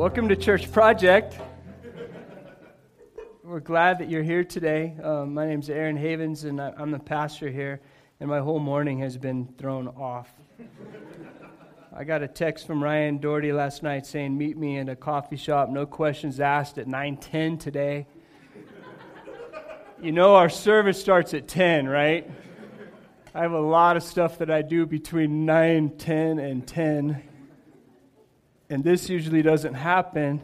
Welcome to Church Project. We're glad that you're here today. Um, my name's Aaron Havens, and I'm the pastor here, and my whole morning has been thrown off. I got a text from Ryan Doherty last night saying, "Meet me in a coffee shop, no questions asked, at 9:10 today." you know our service starts at 10, right? I have a lot of stuff that I do between 9, 10, and 10 and this usually doesn't happen.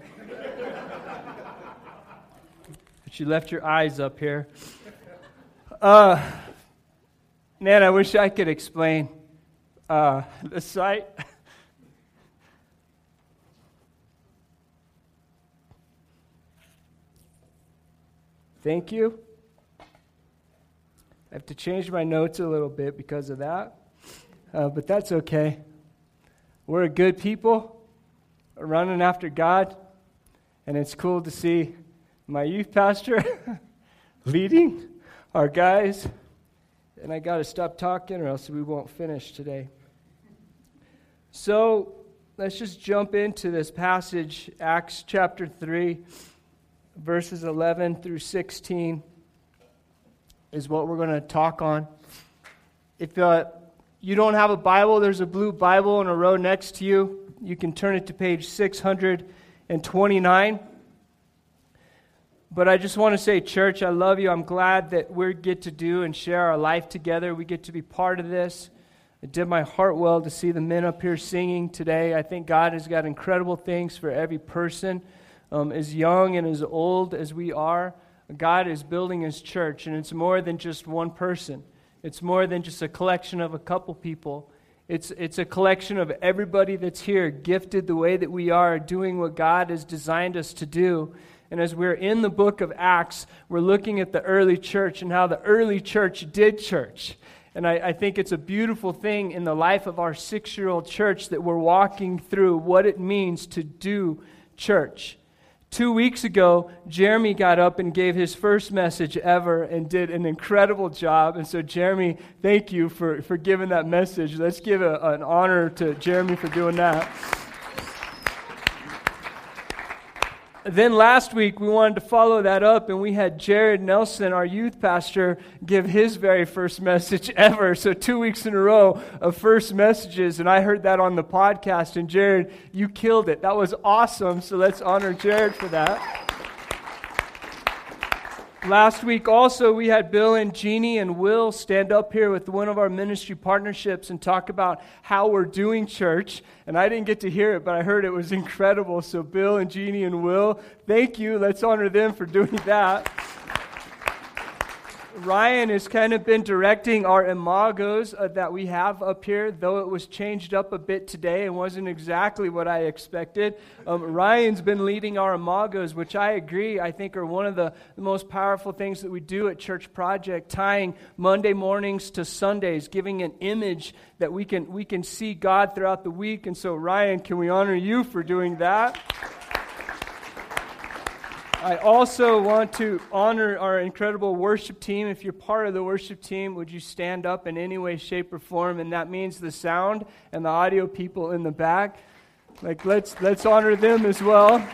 but you left your eyes up here. Uh, man, I wish I could explain uh, the sight. Thank you. I have to change my notes a little bit because of that, uh, but that's okay. We're a good people running after God, and it's cool to see my youth pastor leading our guys. And I got to stop talking, or else we won't finish today. So let's just jump into this passage, Acts chapter 3, verses 11 through 16, is what we're going to talk on. If uh, you don't have a Bible, there's a blue Bible in a row next to you you can turn it to page 629. But I just want to say, church, I love you. I'm glad that we get to do and share our life together. We get to be part of this. It did my heart well to see the men up here singing today. I think God has got incredible things for every person, um, as young and as old as we are. God is building his church, and it's more than just one person. It's more than just a collection of a couple people. It's, it's a collection of everybody that's here, gifted the way that we are, doing what God has designed us to do. And as we're in the book of Acts, we're looking at the early church and how the early church did church. And I, I think it's a beautiful thing in the life of our six year old church that we're walking through what it means to do church. Two weeks ago, Jeremy got up and gave his first message ever and did an incredible job. And so, Jeremy, thank you for, for giving that message. Let's give a, an honor to Jeremy for doing that. Then last week we wanted to follow that up and we had Jared Nelson, our youth pastor, give his very first message ever. So two weeks in a row of first messages, and I heard that on the podcast. And Jared, you killed it. That was awesome. So let's honor Jared for that. Last week, also, we had Bill and Jeannie and Will stand up here with one of our ministry partnerships and talk about how we're doing church. And I didn't get to hear it, but I heard it was incredible. So, Bill and Jeannie and Will, thank you. Let's honor them for doing that. Ryan has kind of been directing our imagos uh, that we have up here, though it was changed up a bit today and wasn't exactly what I expected. Um, Ryan's been leading our imagos, which I agree, I think are one of the, the most powerful things that we do at Church Project, tying Monday mornings to Sundays, giving an image that we can, we can see God throughout the week. And so, Ryan, can we honor you for doing that? I also want to honor our incredible worship team. If you're part of the worship team, would you stand up in any way, shape, or form? And that means the sound and the audio people in the back. Like let's let's honor them as well.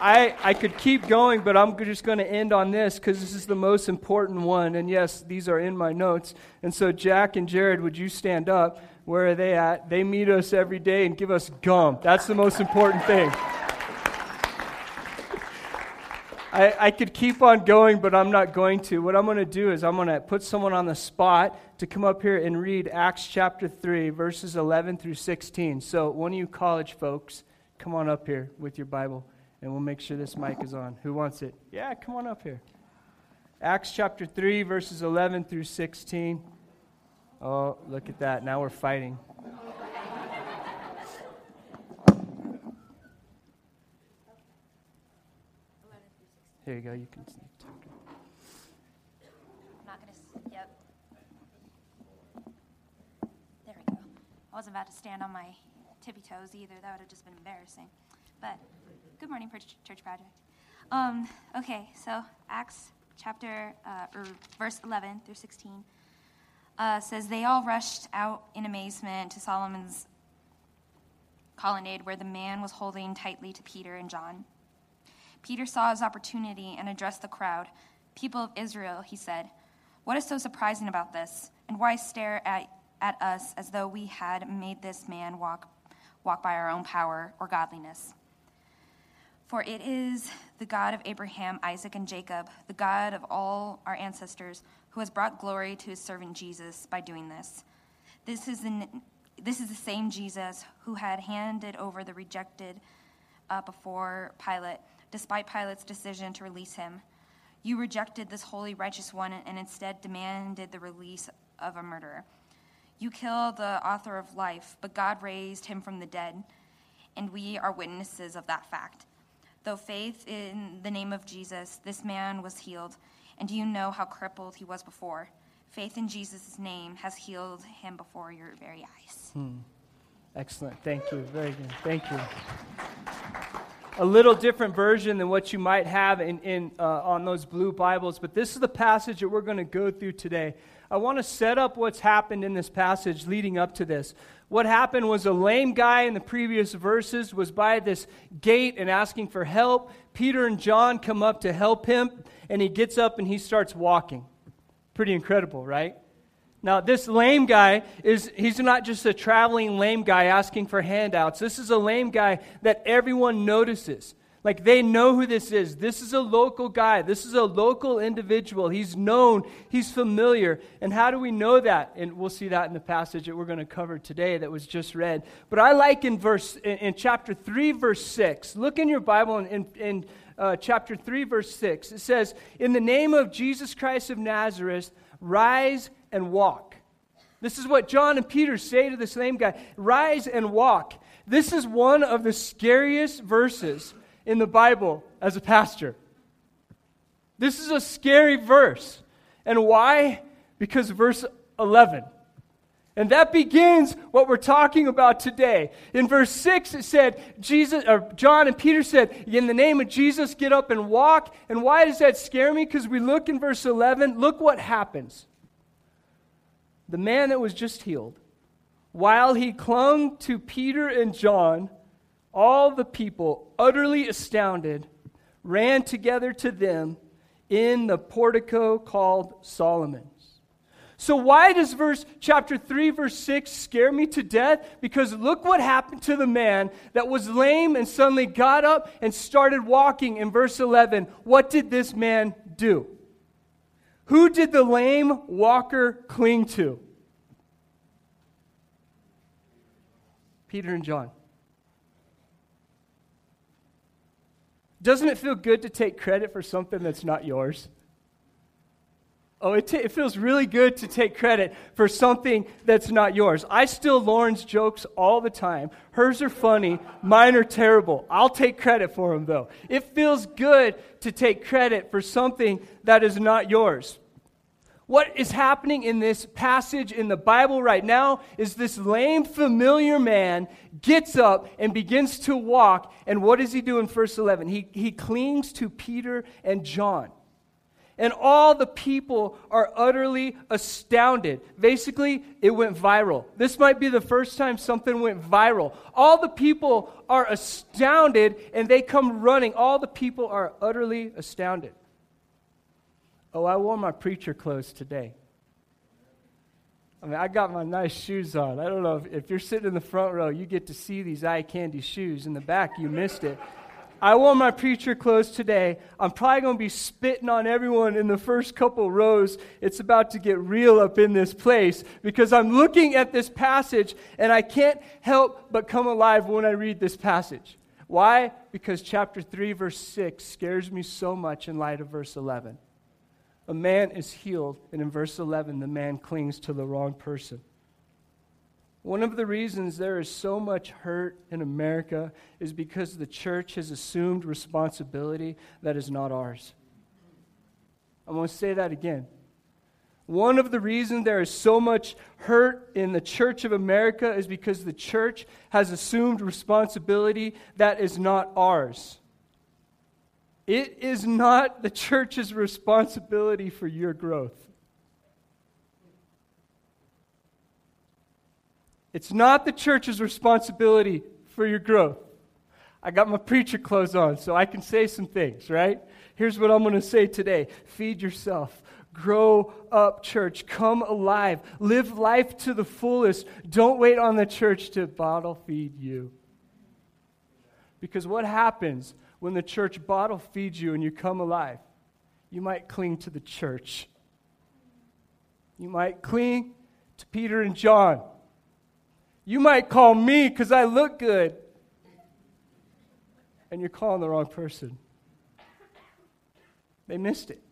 I, I could keep going, but I'm just going to end on this because this is the most important one. And yes, these are in my notes. And so, Jack and Jared, would you stand up? Where are they at? They meet us every day and give us gum. That's the most important thing. I, I could keep on going, but I'm not going to. What I'm going to do is I'm going to put someone on the spot to come up here and read Acts chapter 3, verses 11 through 16. So, one of you college folks, come on up here with your Bible, and we'll make sure this mic is on. Who wants it? Yeah, come on up here. Acts chapter 3, verses 11 through 16. Oh, look at that. Now we're fighting. There you go. You can talk. I'm not going to. Yep. There we go. I wasn't about to stand on my tippy toes either. That would have just been embarrassing. But good morning, Church Project. Um, okay, so Acts chapter uh, or verse 11 through 16 uh, says they all rushed out in amazement to Solomon's colonnade where the man was holding tightly to Peter and John. Peter saw his opportunity and addressed the crowd. People of Israel, he said, what is so surprising about this? And why stare at, at us as though we had made this man walk, walk by our own power or godliness? For it is the God of Abraham, Isaac, and Jacob, the God of all our ancestors, who has brought glory to his servant Jesus by doing this. This is the, this is the same Jesus who had handed over the rejected uh, before Pilate, despite Pilate's decision to release him. You rejected this holy, righteous one and instead demanded the release of a murderer. You killed the author of life, but God raised him from the dead, and we are witnesses of that fact. Though faith in the name of Jesus, this man was healed. And you know how crippled he was before? Faith in Jesus' name has healed him before your very eyes. Hmm. Excellent. Thank you. Very good. Thank you. A little different version than what you might have in, in, uh, on those blue Bibles, but this is the passage that we're going to go through today. I want to set up what's happened in this passage leading up to this. What happened was a lame guy in the previous verses was by this gate and asking for help. Peter and John come up to help him, and he gets up and he starts walking. Pretty incredible, right? Now, this lame guy is, he's not just a traveling lame guy asking for handouts. This is a lame guy that everyone notices. Like they know who this is. This is a local guy. This is a local individual. He's known, he's familiar. And how do we know that? And we'll see that in the passage that we're going to cover today that was just read. But I like in verse in, chapter 3 verse 6. Look in your Bible in, in, in uh, chapter 3 verse 6. It says, "In the name of Jesus Christ of Nazareth, rise and walk." This is what John and Peter say to the same guy, "Rise and walk." This is one of the scariest verses in the Bible as a pastor. This is a scary verse. And why? Because verse 11. And that begins what we're talking about today. In verse 6, it said, Jesus, or John and Peter said, In the name of Jesus, get up and walk. And why does that scare me? Because we look in verse 11, look what happens. The man that was just healed, while he clung to Peter and John, all the people, utterly astounded, ran together to them in the portico called Solomon's. So, why does verse chapter 3, verse 6 scare me to death? Because look what happened to the man that was lame and suddenly got up and started walking in verse 11. What did this man do? Who did the lame walker cling to? Peter and John. Doesn't it feel good to take credit for something that's not yours? Oh, it, t- it feels really good to take credit for something that's not yours. I steal Lauren's jokes all the time. Hers are funny, mine are terrible. I'll take credit for them, though. It feels good to take credit for something that is not yours. What is happening in this passage in the Bible right now is this lame, familiar man gets up and begins to walk. And what does he do in verse 11? He, he clings to Peter and John. And all the people are utterly astounded. Basically, it went viral. This might be the first time something went viral. All the people are astounded and they come running. All the people are utterly astounded. Oh, I wore my preacher clothes today. I mean, I got my nice shoes on. I don't know if, if you're sitting in the front row, you get to see these eye candy shoes. In the back, you missed it. I wore my preacher clothes today. I'm probably going to be spitting on everyone in the first couple rows. It's about to get real up in this place because I'm looking at this passage and I can't help but come alive when I read this passage. Why? Because chapter 3, verse 6 scares me so much in light of verse 11 a man is healed, and in verse 11, the man clings to the wrong person. One of the reasons there is so much hurt in America is because the church has assumed responsibility that is not ours. I'm going to say that again. One of the reasons there is so much hurt in the church of America is because the church has assumed responsibility that is not ours. It is not the church's responsibility for your growth. It's not the church's responsibility for your growth. I got my preacher clothes on, so I can say some things, right? Here's what I'm going to say today feed yourself. Grow up, church. Come alive. Live life to the fullest. Don't wait on the church to bottle feed you. Because what happens when the church bottle feeds you and you come alive? You might cling to the church. You might cling to Peter and John. You might call me because I look good. And you're calling the wrong person. They missed it.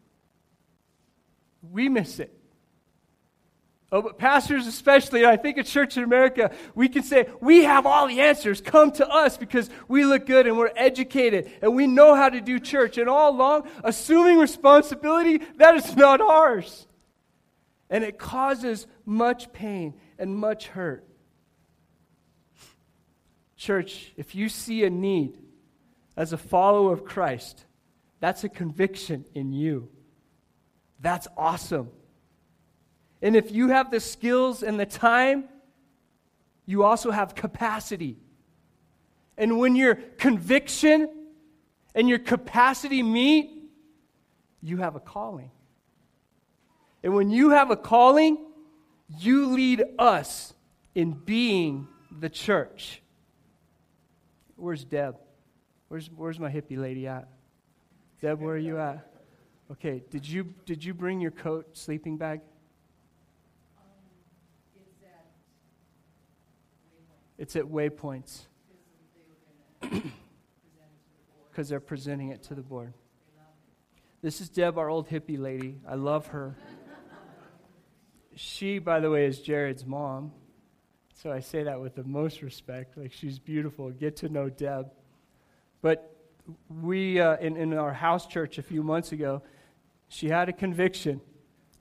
We miss it. Oh, but pastors, especially, I think at Church in America, we can say, we have all the answers. Come to us because we look good and we're educated and we know how to do church. And all along, assuming responsibility, that is not ours. And it causes much pain and much hurt. Church, if you see a need as a follower of Christ, that's a conviction in you. That's awesome. And if you have the skills and the time, you also have capacity. And when your conviction and your capacity meet, you have a calling. And when you have a calling, you lead us in being the church. Where's Deb? Where's, where's my hippie lady at? Deb, where are you at? Okay, did you, did you bring your coat, sleeping bag? It's at waypoints. Because they're presenting it to the board. This is Deb, our old hippie lady. I love her. she, by the way, is Jared's mom. So I say that with the most respect. Like, she's beautiful. Get to know Deb. But we, uh, in, in our house church a few months ago, she had a conviction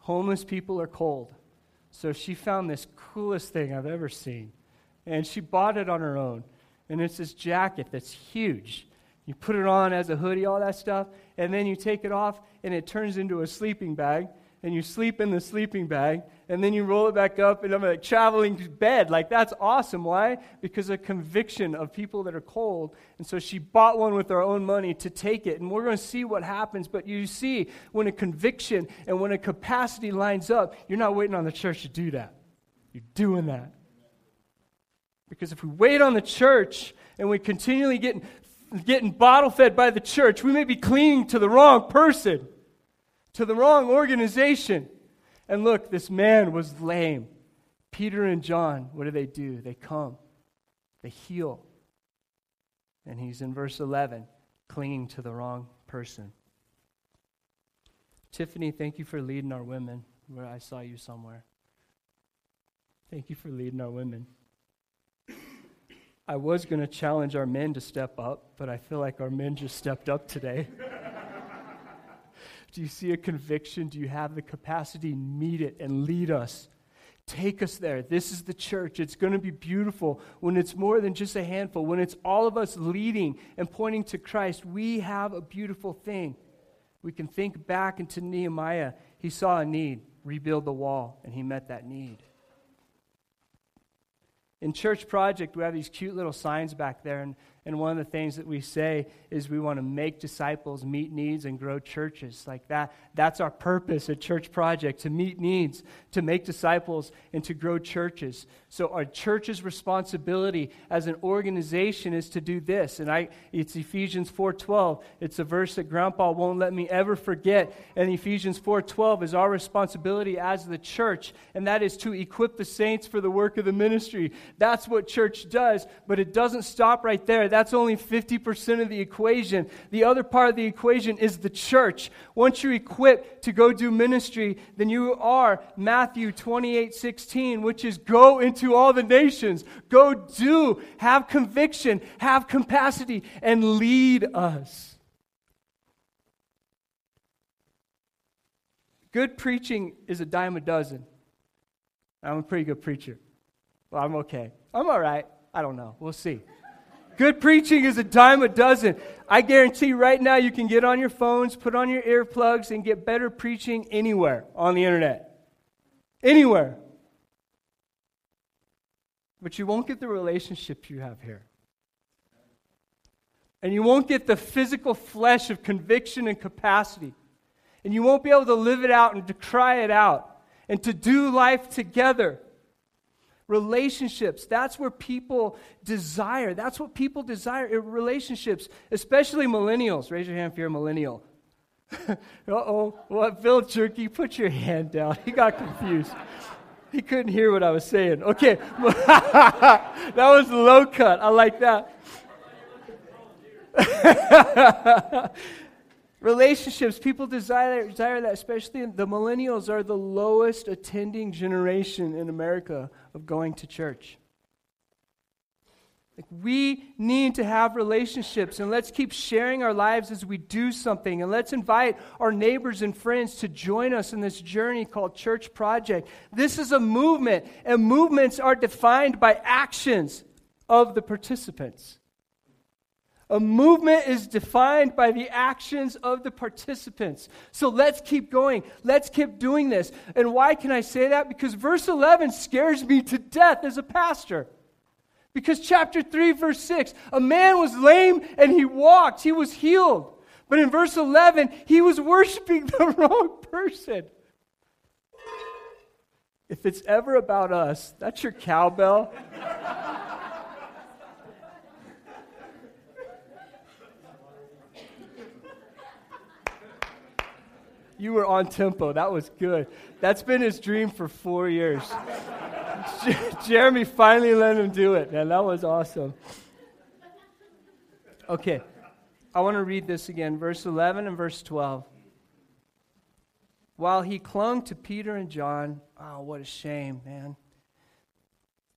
homeless people are cold. So she found this coolest thing I've ever seen. And she bought it on her own. And it's this jacket that's huge. You put it on as a hoodie, all that stuff, and then you take it off, and it turns into a sleeping bag and you sleep in the sleeping bag, and then you roll it back up, and I'm like traveling bed. Like, that's awesome. Why? Because a conviction of people that are cold. And so she bought one with her own money to take it. And we're going to see what happens. But you see, when a conviction and when a capacity lines up, you're not waiting on the church to do that. You're doing that. Because if we wait on the church and we continually get getting bottle fed by the church, we may be clinging to the wrong person to the wrong organization. And look, this man was lame. Peter and John, what do they do? They come, they heal. And he's in verse 11, clinging to the wrong person. Tiffany, thank you for leading our women where I saw you somewhere. Thank you for leading our women. I was going to challenge our men to step up, but I feel like our men just stepped up today. Do you see a conviction? Do you have the capacity? Meet it and lead us. Take us there. This is the church. It's going to be beautiful when it's more than just a handful, when it's all of us leading and pointing to Christ. We have a beautiful thing. We can think back into Nehemiah. He saw a need, rebuild the wall, and he met that need. In Church Project, we have these cute little signs back there, and and one of the things that we say is we want to make disciples, meet needs, and grow churches. Like that, that's our purpose at Church Project to meet needs, to make disciples, and to grow churches. So our church's responsibility as an organization is to do this. And I it's Ephesians 4:12. It's a verse that Grandpa won't let me ever forget. And Ephesians 4:12 is our responsibility as the church, and that is to equip the saints for the work of the ministry. That's what church does, but it doesn't stop right there that's only 50% of the equation. The other part of the equation is the church. Once you're equipped to go do ministry, then you are Matthew 28 16, which is go into all the nations, go do, have conviction, have capacity, and lead us. Good preaching is a dime a dozen. I'm a pretty good preacher. Well, I'm okay. I'm all right. I don't know. We'll see. Good preaching is a dime a dozen. I guarantee right now you can get on your phones, put on your earplugs, and get better preaching anywhere on the internet. Anywhere. But you won't get the relationship you have here. And you won't get the physical flesh of conviction and capacity. And you won't be able to live it out and to cry it out and to do life together. Relationships, that's where people desire. That's what people desire relationships, especially millennials. Raise your hand if you're a millennial. uh oh, what? Bill Jerky, put your hand down. He got confused. He couldn't hear what I was saying. Okay, that was low cut. I like that. Relationships, people desire, desire that, especially the millennials are the lowest attending generation in America of going to church. Like we need to have relationships and let's keep sharing our lives as we do something and let's invite our neighbors and friends to join us in this journey called Church Project. This is a movement and movements are defined by actions of the participants. A movement is defined by the actions of the participants. So let's keep going. Let's keep doing this. And why can I say that? Because verse 11 scares me to death as a pastor. Because chapter 3, verse 6, a man was lame and he walked, he was healed. But in verse 11, he was worshiping the wrong person. If it's ever about us, that's your cowbell. You were on tempo. That was good. That's been his dream for four years. Jeremy finally let him do it, man. That was awesome. Okay, I want to read this again, verse 11 and verse 12. While he clung to Peter and John, oh, what a shame, man.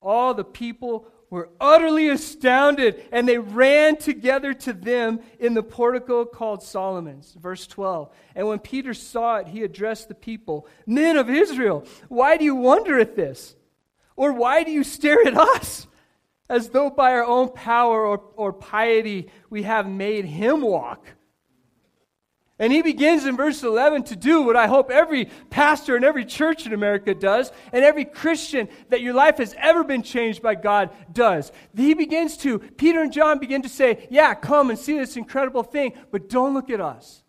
All the people were utterly astounded and they ran together to them in the portico called Solomon's. Verse 12. And when Peter saw it, he addressed the people Men of Israel, why do you wonder at this? Or why do you stare at us? As though by our own power or, or piety we have made him walk. And he begins in verse 11 to do what I hope every pastor and every church in America does, and every Christian that your life has ever been changed by God does. He begins to, Peter and John begin to say, Yeah, come and see this incredible thing, but don't look at us.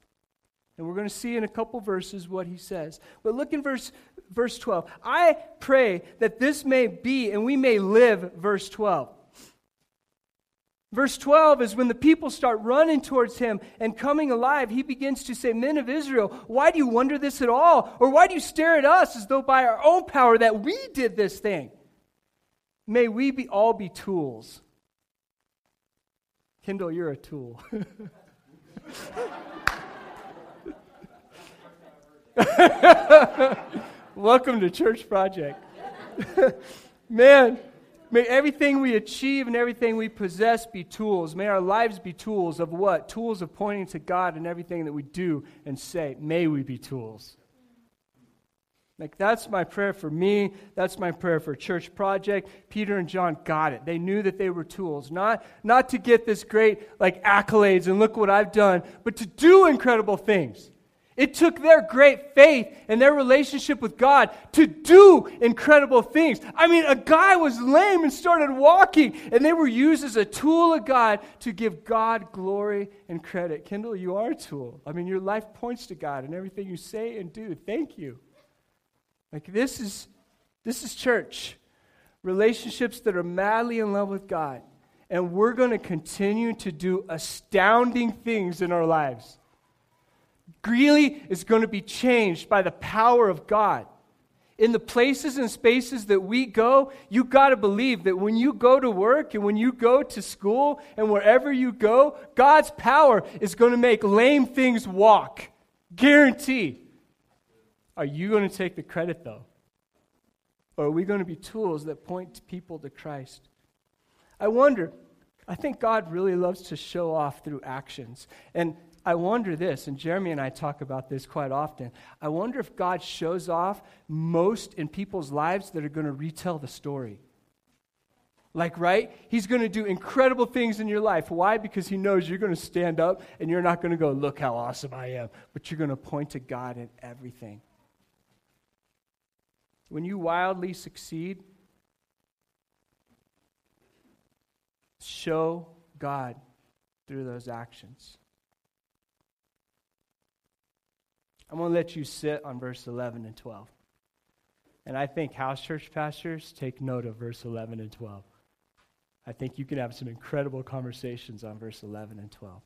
And we're going to see in a couple verses what he says. But look in verse, verse 12. I pray that this may be and we may live, verse 12. Verse 12 is when the people start running towards him and coming alive, he begins to say, Men of Israel, why do you wonder this at all? Or why do you stare at us as though by our own power that we did this thing? May we be, all be tools. Kendall, you're a tool. Welcome to Church Project. Man, May everything we achieve and everything we possess be tools. May our lives be tools of what? Tools of pointing to God in everything that we do and say. May we be tools. Like, that's my prayer for me. That's my prayer for Church Project. Peter and John got it. They knew that they were tools. Not, not to get this great, like, accolades and look what I've done, but to do incredible things. It took their great faith and their relationship with God to do incredible things. I mean, a guy was lame and started walking, and they were used as a tool of God to give God glory and credit. Kendall, you are a tool. I mean, your life points to God and everything you say and do. Thank you. Like this is this is church. Relationships that are madly in love with God. And we're going to continue to do astounding things in our lives. Greeley is going to be changed by the power of God. In the places and spaces that we go, you got to believe that when you go to work and when you go to school and wherever you go, God's power is going to make lame things walk. Guaranteed. Are you going to take the credit though? Or are we going to be tools that point people to Christ? I wonder, I think God really loves to show off through actions. And I wonder this, and Jeremy and I talk about this quite often. I wonder if God shows off most in people's lives that are going to retell the story. Like, right? He's going to do incredible things in your life. Why? Because he knows you're going to stand up and you're not going to go, look how awesome I am, but you're going to point to God in everything. When you wildly succeed, show God through those actions. I'm going to let you sit on verse 11 and 12. And I think house church pastors take note of verse 11 and 12. I think you can have some incredible conversations on verse 11 and 12.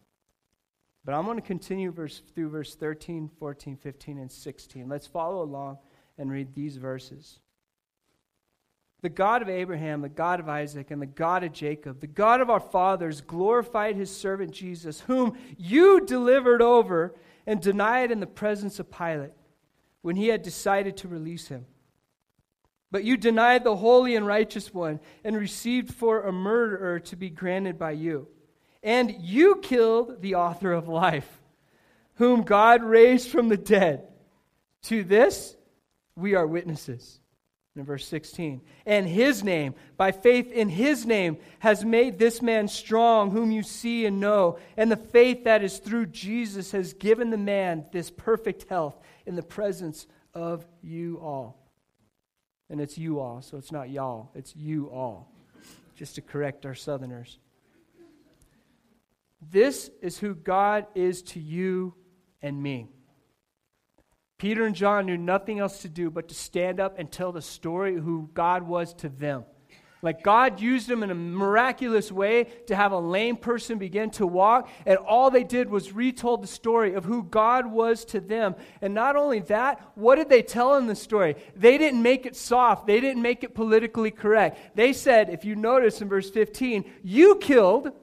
But I'm going to continue verse, through verse 13, 14, 15, and 16. Let's follow along and read these verses. The God of Abraham, the God of Isaac, and the God of Jacob, the God of our fathers, glorified his servant Jesus, whom you delivered over and denied in the presence of Pilate when he had decided to release him. But you denied the holy and righteous one and received for a murderer to be granted by you. And you killed the author of life, whom God raised from the dead. To this we are witnesses. In verse 16, and his name, by faith in his name, has made this man strong, whom you see and know. And the faith that is through Jesus has given the man this perfect health in the presence of you all. And it's you all, so it's not y'all, it's you all, just to correct our southerners. This is who God is to you and me. Peter and John knew nothing else to do but to stand up and tell the story who God was to them. Like God used them in a miraculous way to have a lame person begin to walk, and all they did was retold the story of who God was to them. And not only that, what did they tell in the story? They didn't make it soft, they didn't make it politically correct. They said, if you notice in verse 15, you killed.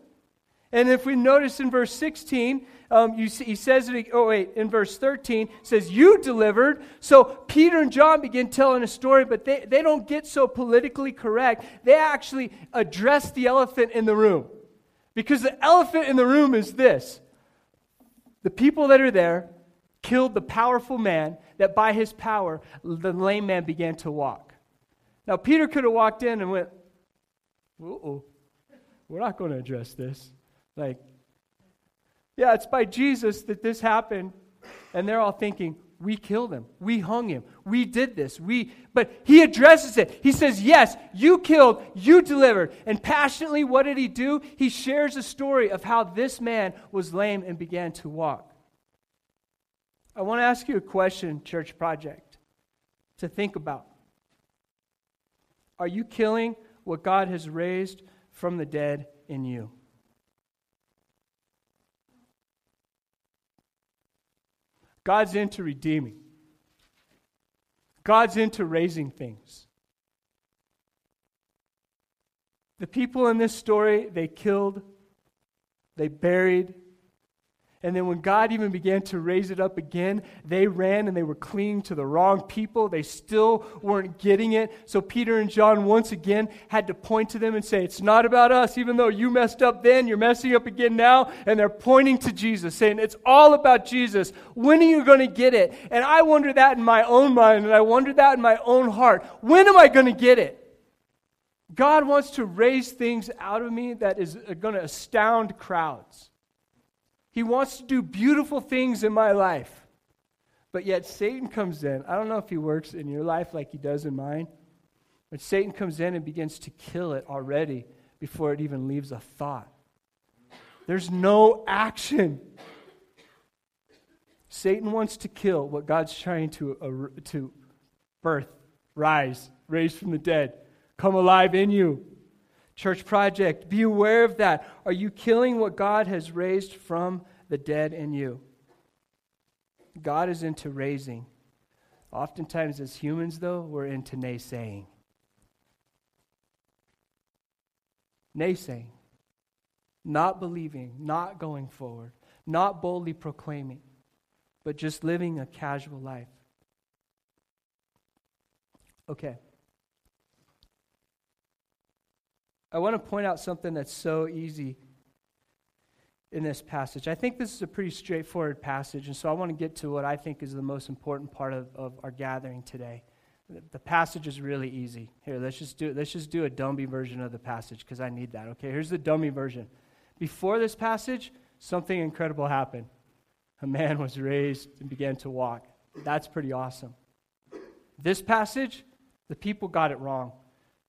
And if we notice in verse 16, um, you see, he says it, oh wait, in verse 13, says, You delivered. So Peter and John begin telling a story, but they, they don't get so politically correct. They actually address the elephant in the room. Because the elephant in the room is this the people that are there killed the powerful man that by his power the lame man began to walk. Now, Peter could have walked in and went, oh, we're not going to address this. Like, yeah, it's by Jesus that this happened. And they're all thinking, we killed him. We hung him. We did this. We but he addresses it. He says, "Yes, you killed, you delivered." And passionately what did he do? He shares a story of how this man was lame and began to walk. I want to ask you a question, church project, to think about. Are you killing what God has raised from the dead in you? God's into redeeming, God's into raising things. The people in this story, they killed, they buried, and then when God even began to raise it up again, they ran and they were clinging to the wrong people. They still weren't getting it. So Peter and John once again had to point to them and say, It's not about us. Even though you messed up then, you're messing up again now. And they're pointing to Jesus, saying, It's all about Jesus. When are you going to get it? And I wonder that in my own mind, and I wonder that in my own heart. When am I going to get it? God wants to raise things out of me that is uh, going to astound crowds. He wants to do beautiful things in my life. But yet Satan comes in. I don't know if he works in your life like he does in mine, but Satan comes in and begins to kill it already before it even leaves a thought. There's no action. Satan wants to kill what God's trying to, uh, to birth, rise, raise from the dead, come alive in you. Church Project, be aware of that. Are you killing what God has raised from the dead in you? God is into raising. Oftentimes, as humans, though, we're into naysaying. Naysaying. Not believing, not going forward, not boldly proclaiming, but just living a casual life. Okay. I want to point out something that's so easy in this passage. I think this is a pretty straightforward passage, and so I want to get to what I think is the most important part of, of our gathering today. The, the passage is really easy. Here, let's just do let's just do a dummy version of the passage because I need that. Okay, here's the dummy version. Before this passage, something incredible happened. A man was raised and began to walk. That's pretty awesome. This passage, the people got it wrong.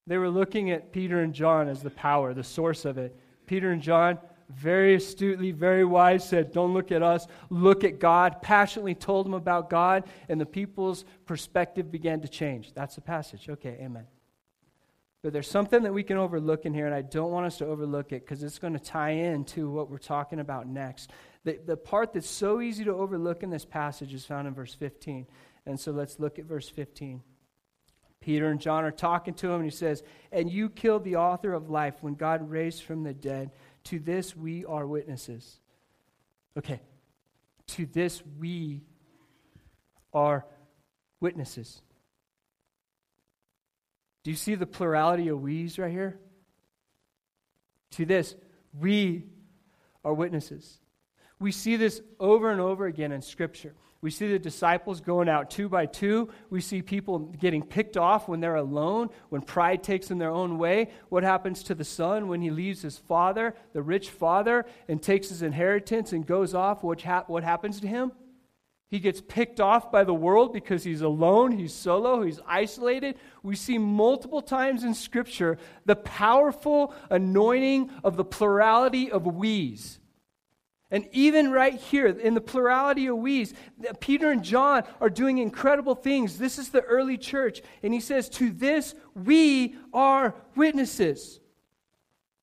They were looking at Peter and John as the power, the source of it. Peter and John, very astutely, very wise, said, Don't look at us, look at God. Passionately told them about God, and the people's perspective began to change. That's the passage. Okay, amen. But there's something that we can overlook in here, and I don't want us to overlook it because it's going to tie into what we're talking about next. The, the part that's so easy to overlook in this passage is found in verse 15. And so let's look at verse 15. Peter and John are talking to him, and he says, And you killed the author of life when God raised from the dead. To this we are witnesses. Okay. To this we are witnesses. Do you see the plurality of we's right here? To this, we are witnesses. We see this over and over again in Scripture. We see the disciples going out two by two. We see people getting picked off when they're alone, when pride takes them their own way. What happens to the son when he leaves his father, the rich father, and takes his inheritance and goes off? What, ha- what happens to him? He gets picked off by the world because he's alone, he's solo, he's isolated. We see multiple times in Scripture the powerful anointing of the plurality of we's. And even right here, in the plurality of we's, Peter and John are doing incredible things. This is the early church. And he says, To this we are witnesses.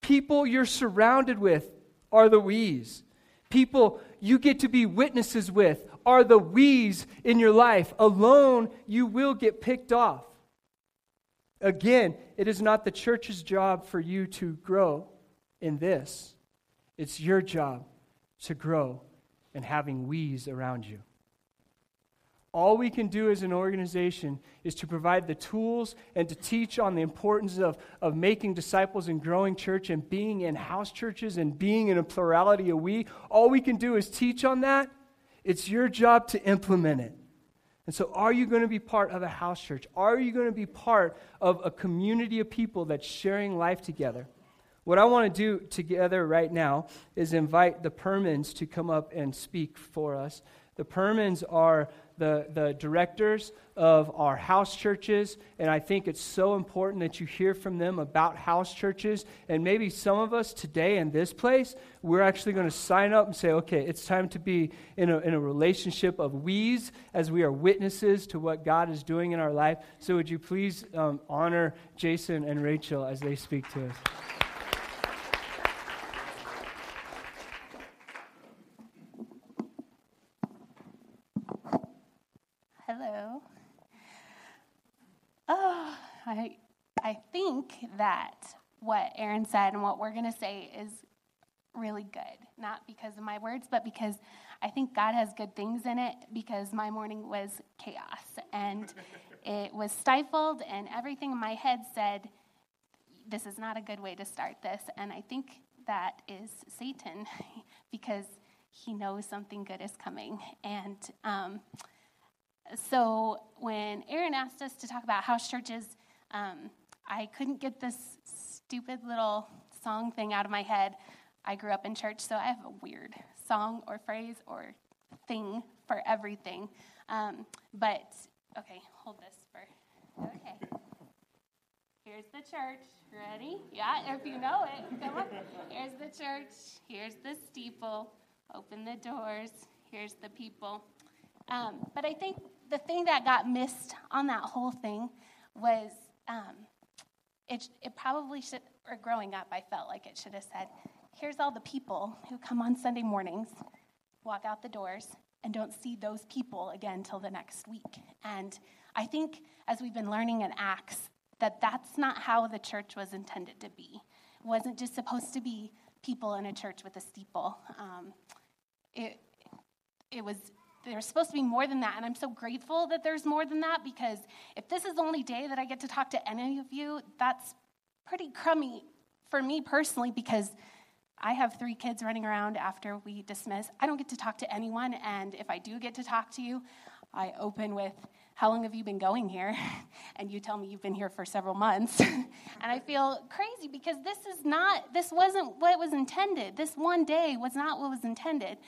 People you're surrounded with are the we's. People you get to be witnesses with are the we's in your life. Alone, you will get picked off. Again, it is not the church's job for you to grow in this, it's your job to grow and having we's around you. All we can do as an organization is to provide the tools and to teach on the importance of, of making disciples and growing church and being in house churches and being in a plurality of we. All we can do is teach on that. It's your job to implement it. And so, are you going to be part of a house church? Are you going to be part of a community of people that's sharing life together? What I want to do together right now is invite the Permans to come up and speak for us. The Permans are the, the directors of our house churches, and I think it's so important that you hear from them about house churches. And maybe some of us today in this place, we're actually going to sign up and say, okay, it's time to be in a, in a relationship of we's as we are witnesses to what God is doing in our life. So, would you please um, honor Jason and Rachel as they speak to us? That what Aaron said and what we're going to say is really good. Not because of my words, but because I think God has good things in it because my morning was chaos and it was stifled, and everything in my head said, This is not a good way to start this. And I think that is Satan because he knows something good is coming. And um, so when Aaron asked us to talk about house churches, um, I couldn't get this stupid little song thing out of my head. I grew up in church, so I have a weird song or phrase or thing for everything. Um, but, okay, hold this for. Okay. Here's the church. Ready? Yeah, if you know it. Come on. Here's the church. Here's the steeple. Open the doors. Here's the people. Um, but I think the thing that got missed on that whole thing was um, it, it probably should, or growing up, I felt like it should have said, here's all the people who come on Sunday mornings, walk out the doors, and don't see those people again till the next week. And I think as we've been learning in Acts, that that's not how the church was intended to be. It wasn't just supposed to be people in a church with a steeple. Um, it, it was there's supposed to be more than that. And I'm so grateful that there's more than that because if this is the only day that I get to talk to any of you, that's pretty crummy for me personally because I have three kids running around after we dismiss. I don't get to talk to anyone. And if I do get to talk to you, I open with, How long have you been going here? And you tell me you've been here for several months. and I feel crazy because this is not, this wasn't what was intended. This one day was not what was intended.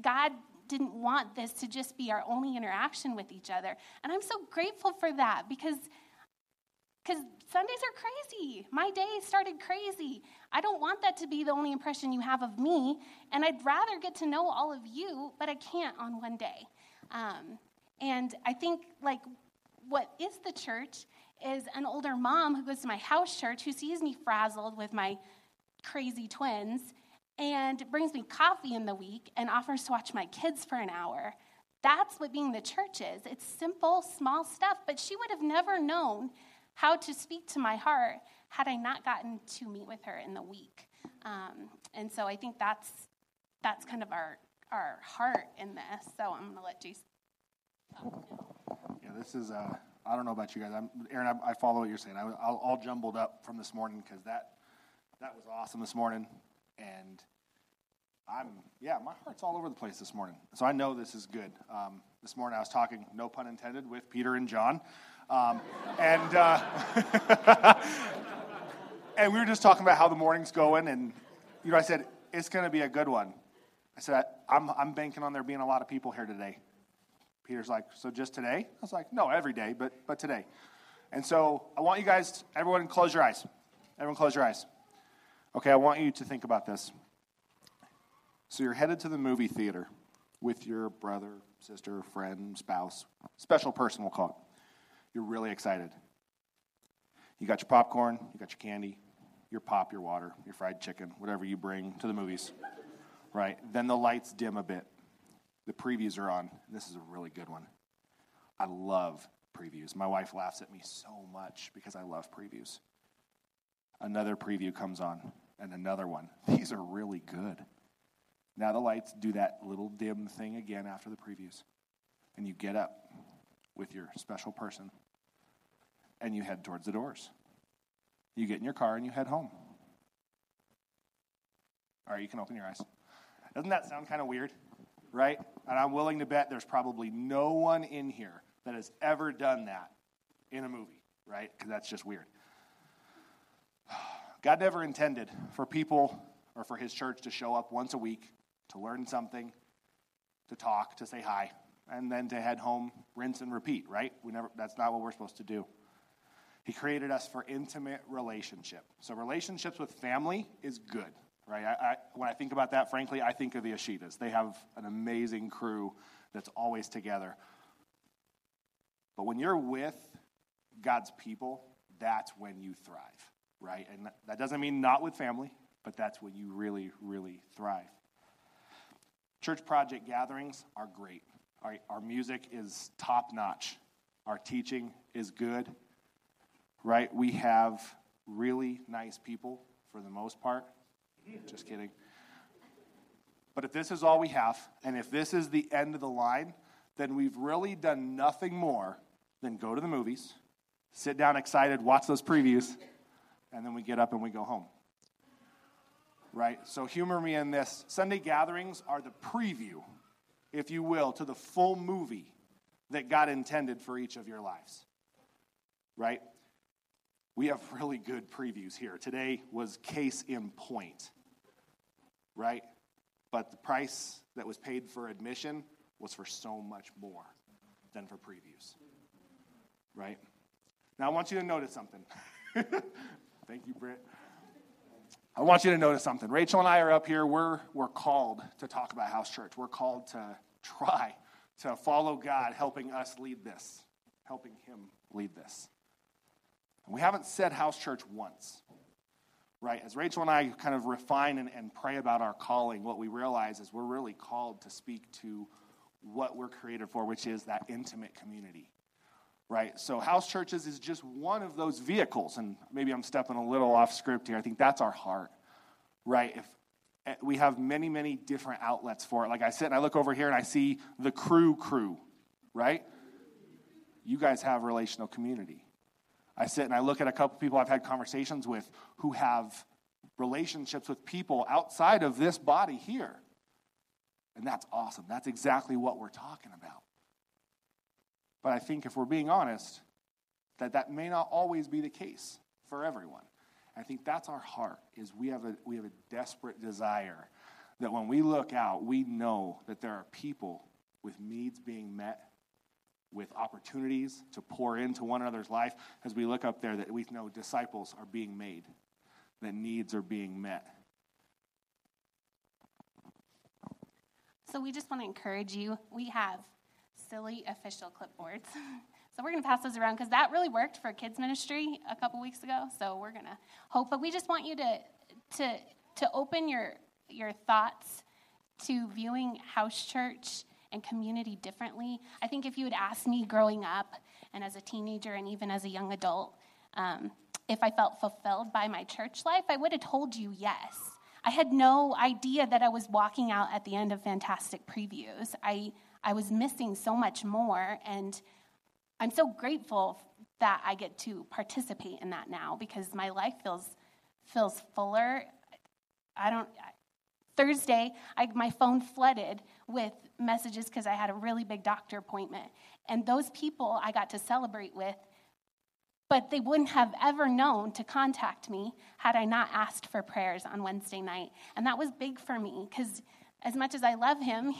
God didn't want this to just be our only interaction with each other. And I'm so grateful for that because Because Sundays are crazy. My day started crazy. I don't want that to be the only impression you have of me, and I'd rather get to know all of you, but I can't on one day. Um, and I think, like, what is the church is an older mom who goes to my house church who sees me frazzled with my crazy twins and brings me coffee in the week and offers to watch my kids for an hour. That's what being the church is. It's simple, small stuff, but she would have never known how to speak to my heart had I not gotten to meet with her in the week. Um, and so I think that's that's kind of our our heart in this. So I'm going to let Jason. Yeah, this is. Uh, I don't know about you guys. I'm, Aaron, I, I follow what you're saying. I was all, all jumbled up from this morning because that that was awesome this morning, and I'm yeah, my heart's all over the place this morning. So I know this is good. Um, this morning I was talking, no pun intended, with Peter and John. Um, and uh, and we were just talking about how the morning's going, and you know, I said it's going to be a good one. I said I'm I'm banking on there being a lot of people here today. Peter's like, so just today? I was like, no, every day, but but today. And so I want you guys, everyone, close your eyes. Everyone, close your eyes. Okay, I want you to think about this. So you're headed to the movie theater with your brother, sister, friend, spouse, special person, we'll call it. You're really excited. You got your popcorn, you got your candy, your pop, your water, your fried chicken, whatever you bring to the movies, right? Then the lights dim a bit. The previews are on. This is a really good one. I love previews. My wife laughs at me so much because I love previews. Another preview comes on, and another one. These are really good. Now the lights do that little dim thing again after the previews. And you get up with your special person and you head towards the doors. You get in your car and you head home. All right, you can open your eyes. Doesn't that sound kind of weird? Right? And I'm willing to bet there's probably no one in here that has ever done that in a movie, right? Because that's just weird. God never intended for people or for his church to show up once a week to learn something, to talk, to say hi, and then to head home, rinse and repeat, right? We never that's not what we're supposed to do. He created us for intimate relationship. So relationships with family is good, right? I, I, when I think about that, frankly, I think of the Ashitas. They have an amazing crew that's always together. But when you're with God's people, that's when you thrive, right? And that doesn't mean not with family, but that's when you really, really thrive. Church project gatherings are great. Our, our music is top notch. Our teaching is good right? We have really nice people for the most part. Just kidding. But if this is all we have, and if this is the end of the line, then we've really done nothing more than go to the movies, sit down excited, watch those previews, and then we get up and we go home. Right? So, humor me in this. Sunday gatherings are the preview, if you will, to the full movie that God intended for each of your lives. Right? We have really good previews here. Today was case in point, right? But the price that was paid for admission was for so much more than for previews, right? Now, I want you to notice something. Thank you, Britt. I want you to notice something. Rachel and I are up here. We're, we're called to talk about house church. We're called to try to follow God, helping us lead this, helping Him lead this. We haven't said house church once, right? As Rachel and I kind of refine and, and pray about our calling, what we realize is we're really called to speak to what we're created for, which is that intimate community, right? So, house churches is just one of those vehicles. And maybe I'm stepping a little off script here. I think that's our heart, right? If eh, we have many, many different outlets for it. Like I sit and I look over here and I see the crew crew, right? You guys have relational community. I sit and I look at a couple people I've had conversations with who have relationships with people outside of this body here. And that's awesome. That's exactly what we're talking about. But I think if we're being honest, that that may not always be the case for everyone. I think that's our heart is we have a we have a desperate desire that when we look out, we know that there are people with needs being met with opportunities to pour into one another's life as we look up there that we know disciples are being made, that needs are being met. So we just want to encourage you. We have silly official clipboards. So we're going to pass those around because that really worked for kids ministry a couple weeks ago. So we're going to hope, but we just want you to to to open your your thoughts to viewing house church and community differently. I think if you had asked me growing up and as a teenager and even as a young adult, um, if I felt fulfilled by my church life, I would have told you yes. I had no idea that I was walking out at the end of fantastic previews. I I was missing so much more and I'm so grateful that I get to participate in that now because my life feels feels fuller. I don't. Thursday, I, my phone flooded with messages because I had a really big doctor appointment, and those people I got to celebrate with, but they wouldn't have ever known to contact me had I not asked for prayers on Wednesday night, and that was big for me because as much as I love him,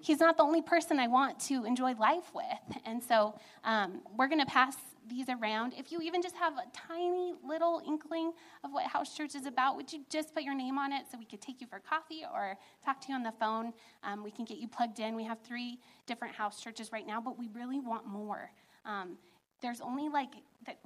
he's not the only person I want to enjoy life with. And so um, we're going to pass these around. If you even just have a tiny little inkling of what House Church is about, would you just put your name on it so we could take you for coffee or talk to you on the phone? Um, we can get you plugged in. We have three different house churches right now, but we really want more. Um, there's only like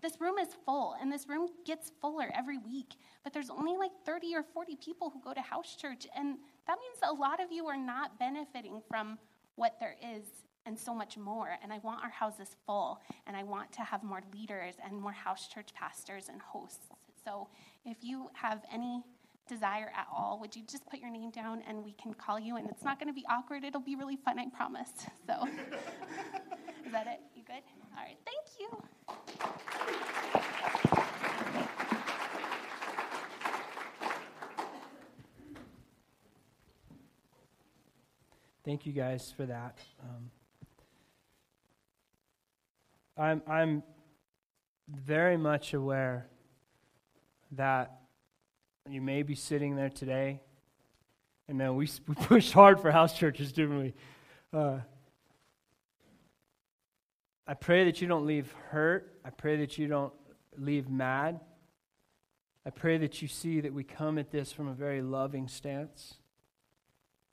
this room is full and this room gets fuller every week but there's only like 30 or 40 people who go to house church and that means a lot of you are not benefiting from what there is and so much more and i want our houses full and i want to have more leaders and more house church pastors and hosts. So if you have any desire at all would you just put your name down and we can call you and it's not going to be awkward it'll be really fun i promise. So is that it? You good? All right thank you Thank you guys for that. Um, I'm, I'm very much aware that you may be sitting there today. And man, we, we pushed hard for house churches, didn't we? Uh, I pray that you don't leave hurt. I pray that you don't leave mad. I pray that you see that we come at this from a very loving stance.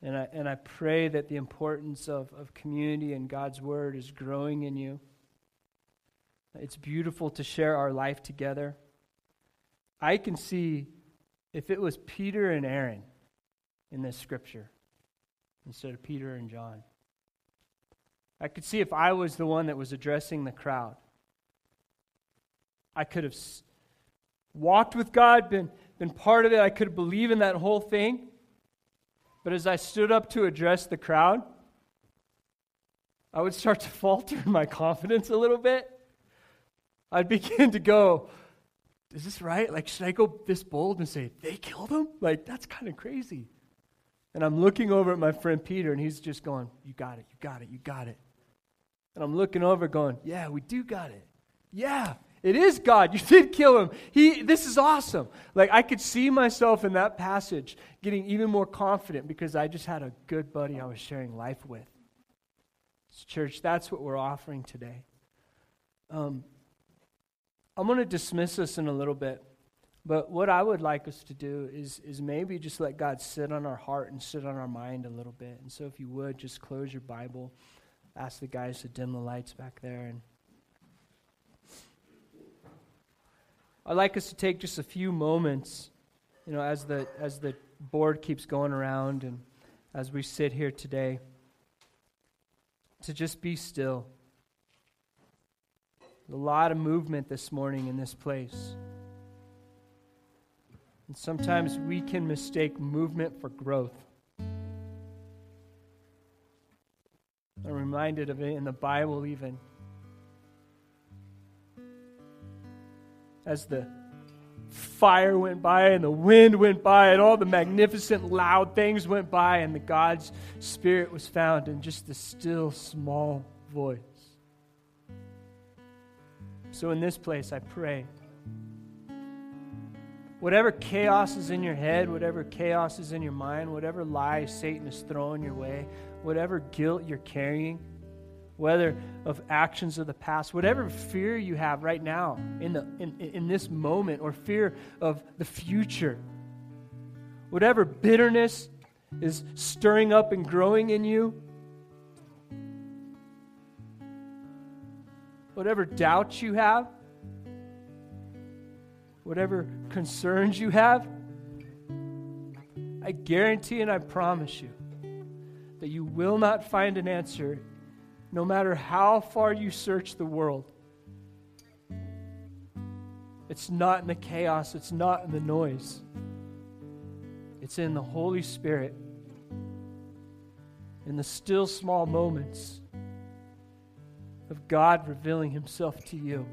And I, and I pray that the importance of, of community and God's word is growing in you. It's beautiful to share our life together. I can see if it was Peter and Aaron in this scripture instead of Peter and John. I could see if I was the one that was addressing the crowd. I could have walked with God, been, been part of it. I could believe in that whole thing. But as I stood up to address the crowd, I would start to falter in my confidence a little bit. I'd begin to go, is this right? Like, should I go this bold and say, they killed him? Like, that's kind of crazy. And I'm looking over at my friend Peter, and he's just going, You got it, you got it, you got it. And I'm looking over, going, Yeah, we do got it. Yeah, it is God. You did kill him. He, this is awesome. Like, I could see myself in that passage getting even more confident because I just had a good buddy I was sharing life with. So Church, that's what we're offering today. Um, I'm going to dismiss us in a little bit, but what I would like us to do is, is maybe just let God sit on our heart and sit on our mind a little bit. And so, if you would, just close your Bible, ask the guys to dim the lights back there, and I'd like us to take just a few moments, you know, as the, as the board keeps going around and as we sit here today, to just be still. A lot of movement this morning in this place. And sometimes we can mistake movement for growth. I'm reminded of it in the Bible, even. As the fire went by and the wind went by and all the magnificent loud things went by and the God's spirit was found in just the still small voice. So in this place I pray whatever chaos is in your head, whatever chaos is in your mind, whatever lies Satan is throwing your way, whatever guilt you're carrying, whether of actions of the past, whatever fear you have right now in, the, in, in this moment, or fear of the future, whatever bitterness is stirring up and growing in you, whatever doubts you have, whatever concerns you have, I guarantee and I promise you that you will not find an answer no matter how far you search the world. It's not in the chaos, it's not in the noise. It's in the Holy Spirit, in the still small moments of God revealing Himself to you.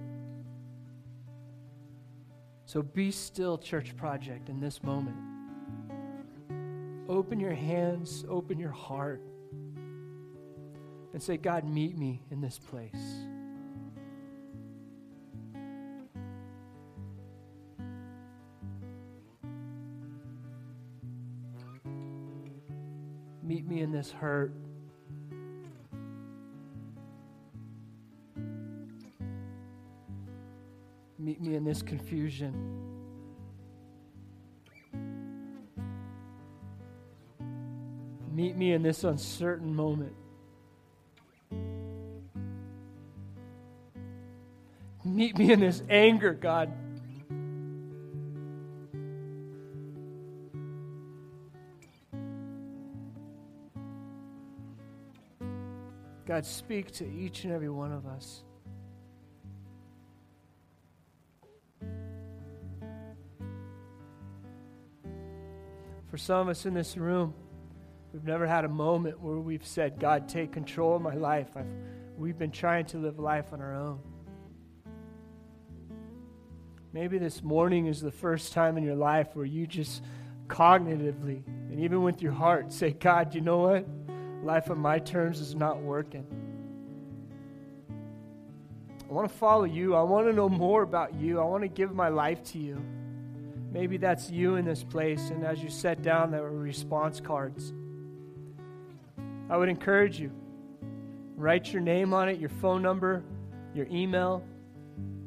So be still, Church Project, in this moment. Open your hands, open your heart and say, God, meet me in this place. Meet me in this hurt. Meet me in this confusion. Meet me in this uncertain moment. Meet me in this anger, God. God, speak to each and every one of us. For some of us in this room, we've never had a moment where we've said, God, take control of my life. I've, we've been trying to live life on our own. Maybe this morning is the first time in your life where you just cognitively and even with your heart say, God, you know what? Life on my terms is not working. I want to follow you. I want to know more about you. I want to give my life to you. Maybe that's you in this place. And as you sat down, there were response cards. I would encourage you write your name on it, your phone number, your email.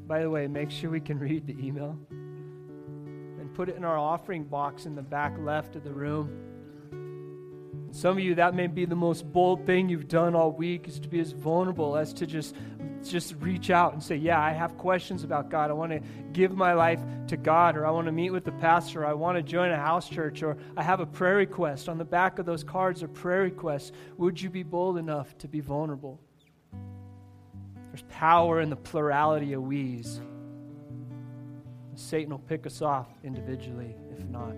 By the way, make sure we can read the email. And put it in our offering box in the back left of the room. Some of you, that may be the most bold thing you've done all week, is to be as vulnerable as to just, just reach out and say, Yeah, I have questions about God. I want to give my life to God, or I want to meet with the pastor, or I want to join a house church, or I have a prayer request. On the back of those cards are prayer requests. Would you be bold enough to be vulnerable? There's power in the plurality of we's. Satan will pick us off individually if not.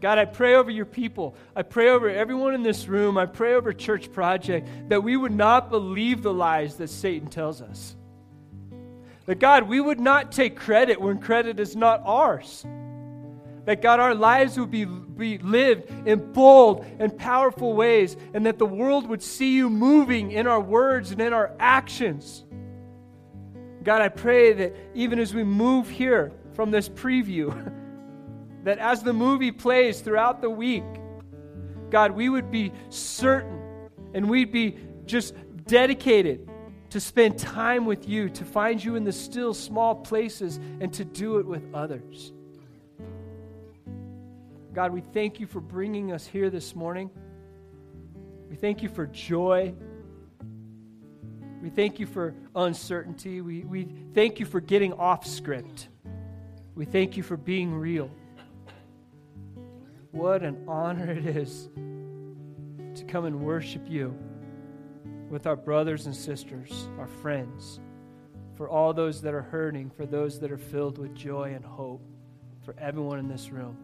God, I pray over your people. I pray over everyone in this room. I pray over Church Project that we would not believe the lies that Satan tells us. That God, we would not take credit when credit is not ours. That God, our lives would be, be lived in bold and powerful ways, and that the world would see you moving in our words and in our actions. God, I pray that even as we move here from this preview, that as the movie plays throughout the week, God, we would be certain and we'd be just dedicated to spend time with you, to find you in the still small places, and to do it with others. God, we thank you for bringing us here this morning. We thank you for joy. We thank you for uncertainty. We, we thank you for getting off script. We thank you for being real. What an honor it is to come and worship you with our brothers and sisters, our friends, for all those that are hurting, for those that are filled with joy and hope, for everyone in this room.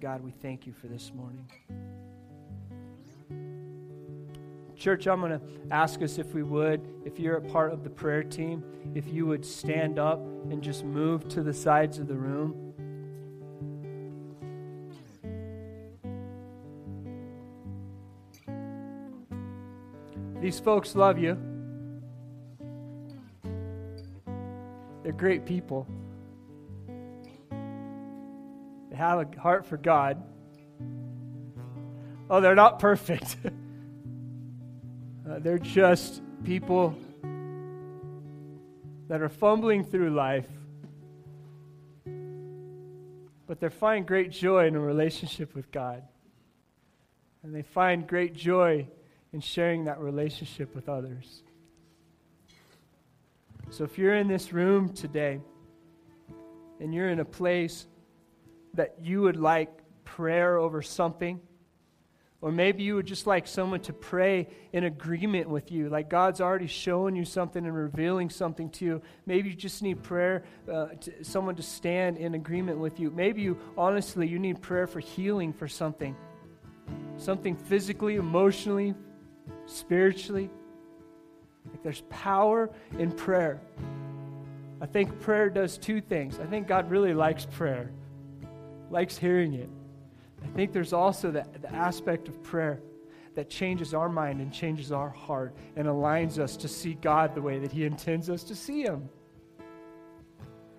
God, we thank you for this morning. Church, I'm going to ask us if we would, if you're a part of the prayer team, if you would stand up and just move to the sides of the room. These folks love you. They're great people. Have a heart for God. Oh, they're not perfect. uh, they're just people that are fumbling through life, but they find great joy in a relationship with God. And they find great joy in sharing that relationship with others. So if you're in this room today and you're in a place that you would like prayer over something, or maybe you would just like someone to pray in agreement with you, like God's already showing you something and revealing something to you. Maybe you just need prayer, uh, to, someone to stand in agreement with you. Maybe you, honestly, you need prayer for healing for something, something physically, emotionally, spiritually. Like there's power in prayer. I think prayer does two things. I think God really likes prayer, likes hearing it. I think there's also the, the aspect of prayer that changes our mind and changes our heart and aligns us to see God the way that He intends us to see Him.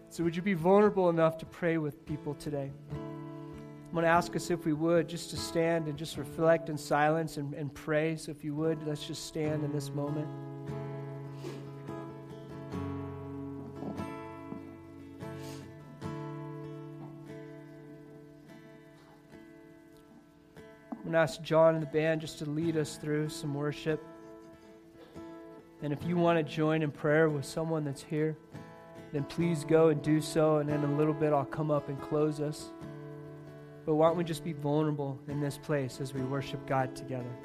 So, would you be vulnerable enough to pray with people today? I'm going to ask us if we would just to stand and just reflect in silence and, and pray. So, if you would, let's just stand in this moment. I'm going to ask John and the band just to lead us through some worship. And if you want to join in prayer with someone that's here, then please go and do so. And in a little bit, I'll come up and close us. But why don't we just be vulnerable in this place as we worship God together?